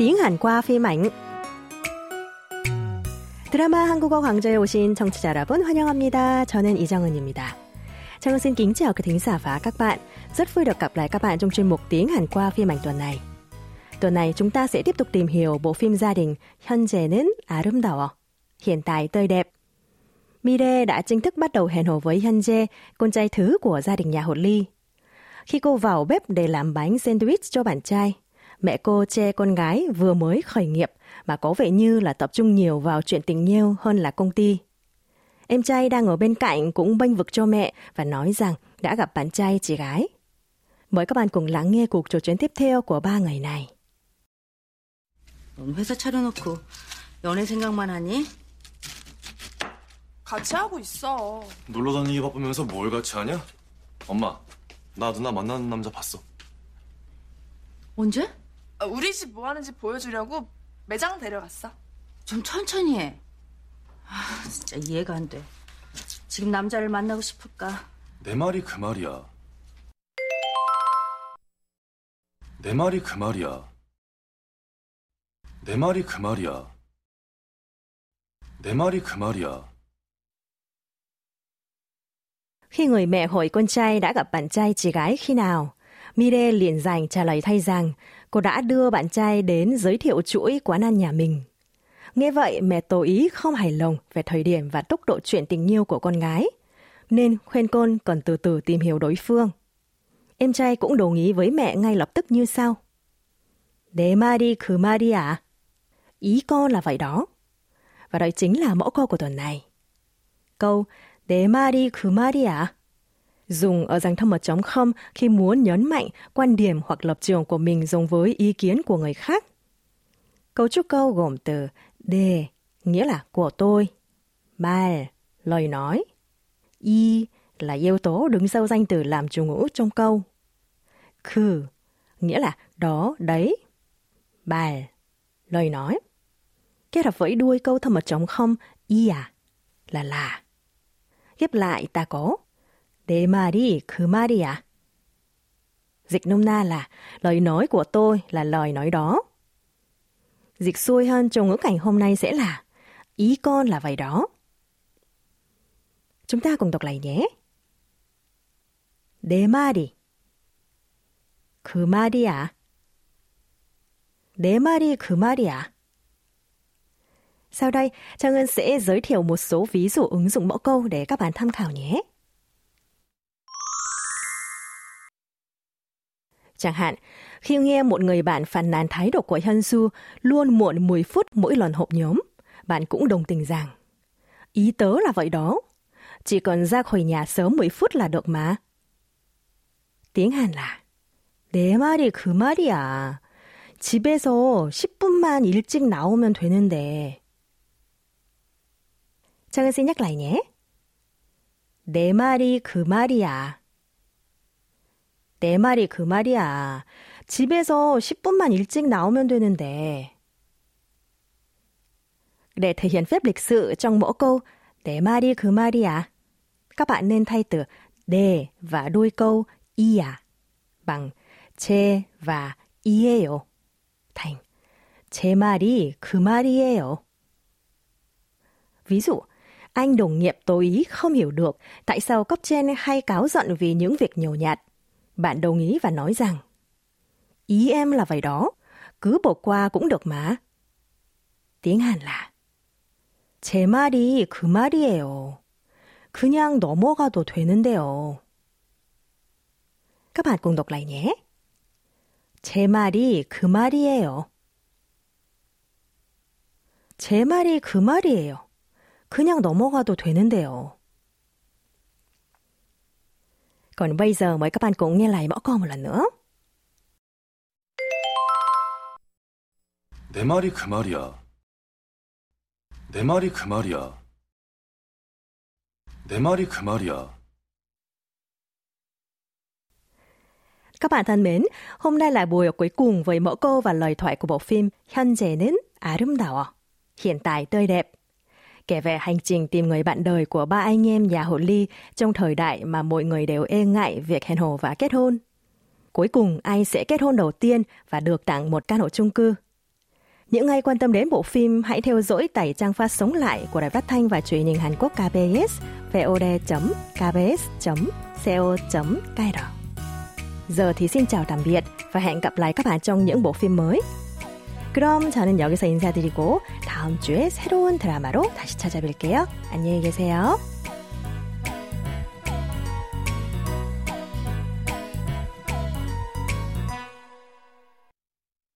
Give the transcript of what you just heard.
tiếng Hàn qua phim ảnh. 드라마 한국어 강좌에 오신 청취자 여러분 환영합니다. 저는 이정은입니다. Trang xin kính chào các thính giả và các bạn. Rất vui được gặp lại các bạn trong chuyên mục tiếng Hàn qua phim ảnh tuần này. Tuần này chúng ta sẽ tiếp tục tìm hiểu bộ phim gia đình 현재는 아름다워, hiện tại tươi đẹp. Mire đã chính thức bắt đầu hẹn hò với Hyunjae, con trai thứ của gia đình nhà Hồ Ly. Khi cô vào bếp để làm bánh sandwich cho bạn trai, mẹ cô che con gái vừa mới khởi nghiệp mà có vẻ như là tập trung nhiều vào chuyện tình yêu hơn là công ty. Em trai đang ở bên cạnh cũng bênh vực cho mẹ và nói rằng đã gặp bạn trai chị gái. Mời các bạn cùng lắng nghe cuộc trò chuyện tiếp theo của ba người này. 넌 회사 차려놓고 연애 생각만 하니? 같이 하고 있어. 놀러 다니기 바쁘면서 뭘 같이 하냐? 엄마, 나 누나 만나는 남자 봤어. 언제? 아, 우리 집 뭐 하는지 보여주려고 매장 데려갔어. 좀 천천히 해. 아, 진짜 이해가 안 돼. 지금 남자를 만나고 싶을까? 내 말이 그 말이야. 내 말이 그 말이야. 내 말이 그 말이야. 내 말이 그 말이야. Khi người mẹ hỏi con trai đã gặp bạn trai chị gái khi nào, Mire liền giành trả lời thay rằng cô đã đưa bạn trai đến giới thiệu chuỗi quán ăn nhà mình. Nghe vậy mẹ tố ý không hài lòng về thời điểm và tốc độ chuyện tình yêu của con gái, nên khuyên con cần từ từ tìm hiểu đối phương. Em trai cũng đồng ý với mẹ ngay lập tức như sau. Để ma đi khứ ma đi à? Ý con là vậy đó. Và đó chính là mẫu câu của tuần này. Câu để ma đi khứ ma đi à? dùng ở dạng thân mật chấm không khi muốn nhấn mạnh quan điểm hoặc lập trường của mình dùng với ý kiến của người khác. Cấu trúc câu gồm từ đề, nghĩa là của tôi, bài, lời nói, y là yếu tố đứng sau danh từ làm chủ ngữ trong câu, khử nghĩa là đó, đấy, bài, lời nói. Kết hợp với đuôi câu thâm mật chống không, y à, là là. Ghép lại ta có 내 말이 그 말이야. Dịch nôm na là lời nói của tôi là lời nói đó. Dịch xuôi hơn trong ngữ cảnh hôm nay sẽ là ý con là vậy đó. Chúng ta cùng đọc lại nhé. 내 말이 그 말이야. 내 말이 그 말이야. Sau đây, Trang Ngân sẽ giới thiệu một số ví dụ ứng dụng mẫu câu để các bạn tham khảo nhé. Chẳng hạn, khi nghe một người bạn phàn nàn thái độ của Hyun Su luôn muộn 10 phút mỗi lần họp nhóm, bạn cũng đồng tình rằng ý tớ là vậy đó, chỉ cần ra khỏi nhà sớm 10 phút là được mà. tiếng Hàn là 내 말이 그 말이야. 집에서 10분만 일찍 나오면 되는데. Trang xin nhắc lại nhé. 내 말이 그 말이야. 내 말이 그 말이야. 집에서 10분만 일찍 나오면 되는데. Để thể hiện phép lịch sự trong mỗi câu 내 말이 그 말이야, các bạn nên thay từ 내 và đuôi câu 이야 bằng 제 và 이예요 thành 제 말이 그 말이에요. Ví dụ, anh đồng nghiệp tối ý không hiểu được tại sao cấp trên hay cáo giận vì những việc nhầu nhạt. Bạn đồng ý và nói rằng Ý em là vậy đó, cứ bỏ qua cũng được mà. tiếng Hàn là 제 말이 그 말이에요. 그냥 넘어가도 되는데요. Các bạn cùng đọc lại nhé. 제 말이 그 말이에요. 제 말이 그 말이에요. 그냥 넘어가도 되는데요. Còn bây giờ mời các bạn cùng nghe lại mẫu câu một lần nữa. 내 말이 그 말이야. 내 말이 그 말이야. 내 말이 그 말이야. Các bạn thân mến, hôm nay là buổi cuối cùng với mẫu câu và lời thoại của bộ phim 현재는 아름다워, hiện tại tươi đẹp. Kể về hành trình tìm người bạn đời của ba anh em nhà Hồ Ly trong thời đại mà mọi người đều e ngại việc hẹn hò và kết hôn. Cuối cùng, ai sẽ kết hôn đầu tiên và được tặng một căn hộ chung cư? Những ai quan tâm đến bộ phim, hãy theo dõi tải trang phát sóng lại của Đài Phát thanh và Truyền hình Hàn Quốc KBS vod.kbs.co.kr. Giờ thì xin chào tạm biệt và hẹn gặp lại các bạn trong những bộ phim mới. 그럼 저는 여기서 인사드리고 다음 주에 새로운 드라마로 다시 찾아뵐게요. 안녕히 계세요.